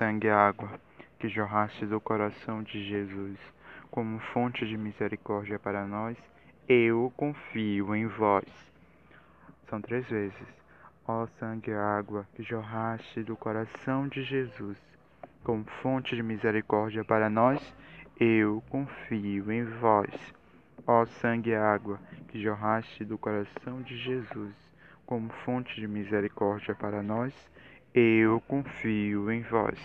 sangue e água que jorraste do coração de Jesus como fonte de misericórdia para nós, eu confio em vós. São três vezes. Ó sangue e água que jorraste do coração de Jesus como fonte de misericórdia para nós, eu confio em vós. Ó sangue e água que jorraste do coração de Jesus como fonte de misericórdia para nós, eu confio em vós.